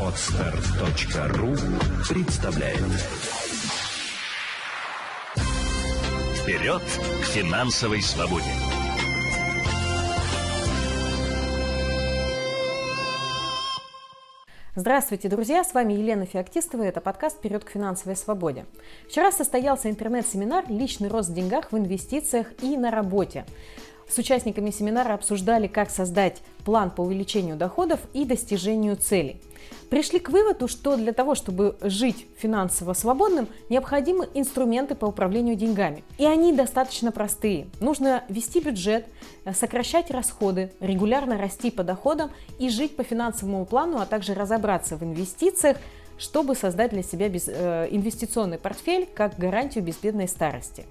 Отстар.ру представляет Вперед к финансовой свободе! Здравствуйте, друзья! С вами Елена Феоктистова. Это подкаст «Вперед к финансовой свободе». Вчера состоялся интернет-семинар «Личный рост в деньгах, в инвестициях и на работе». С участниками семинара обсуждали, как создать план по увеличению доходов и достижению целей. Пришли к выводу, что для того, чтобы жить финансово свободным, необходимы инструменты по управлению деньгами. И они достаточно простые. Нужно вести бюджет, сокращать расходы, регулярно расти по доходам и жить по финансовому плану, а также разобраться в инвестициях, чтобы создать для себя э, инвестиционный портфель как гарантию безбедной старости.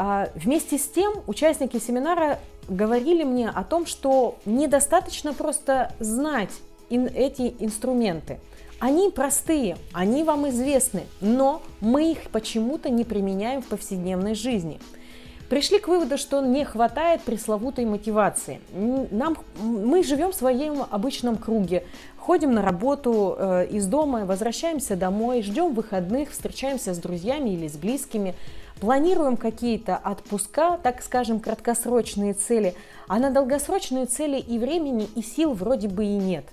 А, вместе с тем участники семинара говорили мне о том, что недостаточно просто знать эти инструменты. Они простые, они вам известны, но мы их почему-то не применяем в повседневной жизни. Пришли к выводу, что не хватает пресловутой мотивации. Нам, мы живем в своем обычном круге, ходим на работу э, из дома, возвращаемся домой, ждем выходных, встречаемся с друзьями или с близкими, планируем какие-то отпуска, так скажем, краткосрочные цели, а на долгосрочные цели и времени, и сил вроде бы и нет.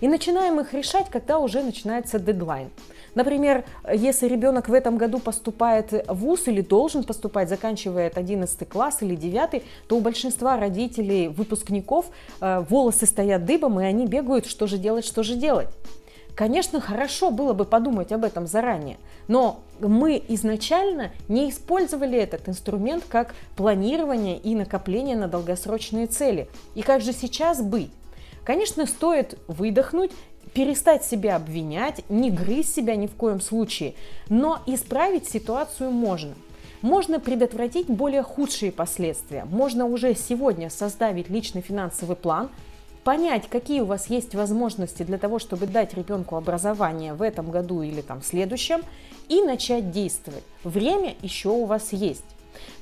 И начинаем их решать, когда уже начинается дедлайн. Например, если ребенок в этом году поступает в ВУЗ или должен поступать, заканчивает 11 класс или 9, то у большинства родителей, выпускников э, волосы стоят дыбом, и они бегают, что же делать, что же делать. Конечно, хорошо было бы подумать об этом заранее, но мы изначально не использовали этот инструмент как планирование и накопление на долгосрочные цели. И как же сейчас быть? Конечно, стоит выдохнуть, перестать себя обвинять, не грызть себя ни в коем случае, но исправить ситуацию можно. Можно предотвратить более худшие последствия. Можно уже сегодня составить личный финансовый план, понять, какие у вас есть возможности для того, чтобы дать ребенку образование в этом году или там в следующем, и начать действовать. Время еще у вас есть.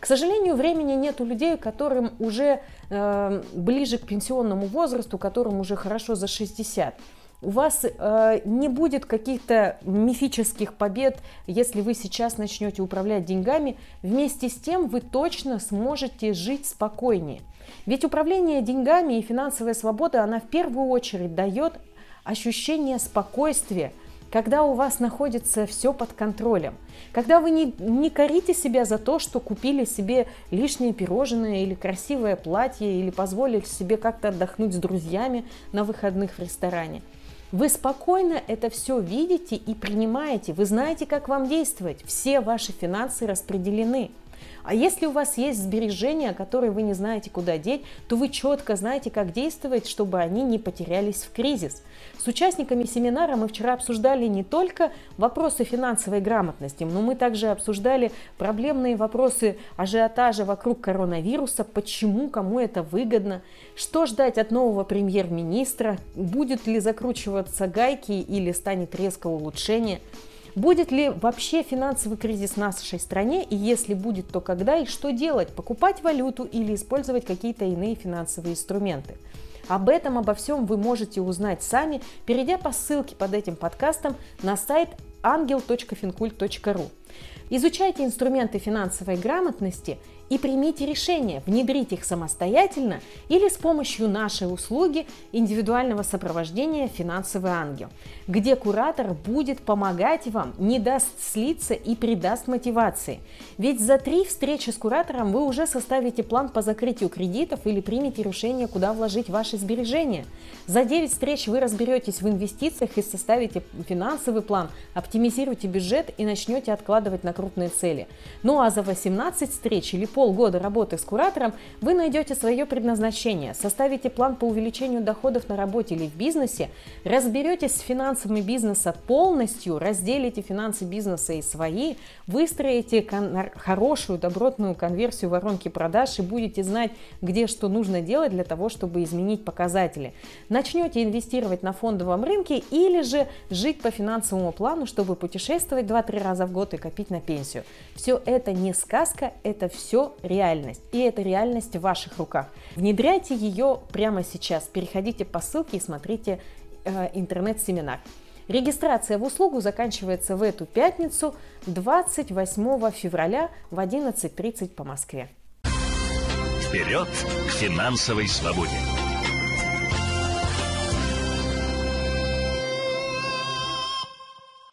К сожалению, времени нет у людей, которым уже э, ближе к пенсионному возрасту, которым уже хорошо за 60 у вас э, не будет каких-то мифических побед, если вы сейчас начнете управлять деньгами. Вместе с тем вы точно сможете жить спокойнее. Ведь управление деньгами и финансовая свобода, она в первую очередь дает ощущение спокойствия, когда у вас находится все под контролем, когда вы не, не корите себя за то, что купили себе лишнее пирожное или красивое платье, или позволили себе как-то отдохнуть с друзьями на выходных в ресторане. Вы спокойно это все видите и принимаете. Вы знаете, как вам действовать. Все ваши финансы распределены. А если у вас есть сбережения, которые вы не знаете, куда деть, то вы четко знаете, как действовать, чтобы они не потерялись в кризис. С участниками семинара мы вчера обсуждали не только вопросы финансовой грамотности, но мы также обсуждали проблемные вопросы ажиотажа вокруг коронавируса, почему, кому это выгодно, что ждать от нового премьер-министра, будет ли закручиваться гайки или станет резко улучшение – Будет ли вообще финансовый кризис в нашей стране, и если будет, то когда и что делать? Покупать валюту или использовать какие-то иные финансовые инструменты? Об этом, обо всем вы можете узнать сами, перейдя по ссылке под этим подкастом на сайт angel.fincult.ru. Изучайте инструменты финансовой грамотности и примите решение, внедрить их самостоятельно или с помощью нашей услуги индивидуального сопровождения «Финансовый ангел», где куратор будет помогать вам, не даст слиться и придаст мотивации. Ведь за три встречи с куратором вы уже составите план по закрытию кредитов или примете решение, куда вложить ваши сбережения. За 9 встреч вы разберетесь в инвестициях и составите финансовый план, оптимизируете бюджет и начнете откладывать на крупные цели. Ну а за 18 встреч или полгода работы с куратором вы найдете свое предназначение, составите план по увеличению доходов на работе или в бизнесе, разберетесь с финансами бизнеса полностью, разделите финансы бизнеса и свои, выстроите хорошую добротную конверсию воронки продаж и будете знать, где что нужно делать для того, чтобы изменить показатели. Начнете инвестировать на фондовом рынке или же жить по финансовому плану, чтобы путешествовать 2-3 раза в год и накопить на пенсию. Все это не сказка, это все реальность. И это реальность в ваших руках. Внедряйте ее прямо сейчас. Переходите по ссылке и смотрите э, интернет-семинар. Регистрация в услугу заканчивается в эту пятницу 28 февраля в 11.30 по Москве. Вперед к финансовой свободе!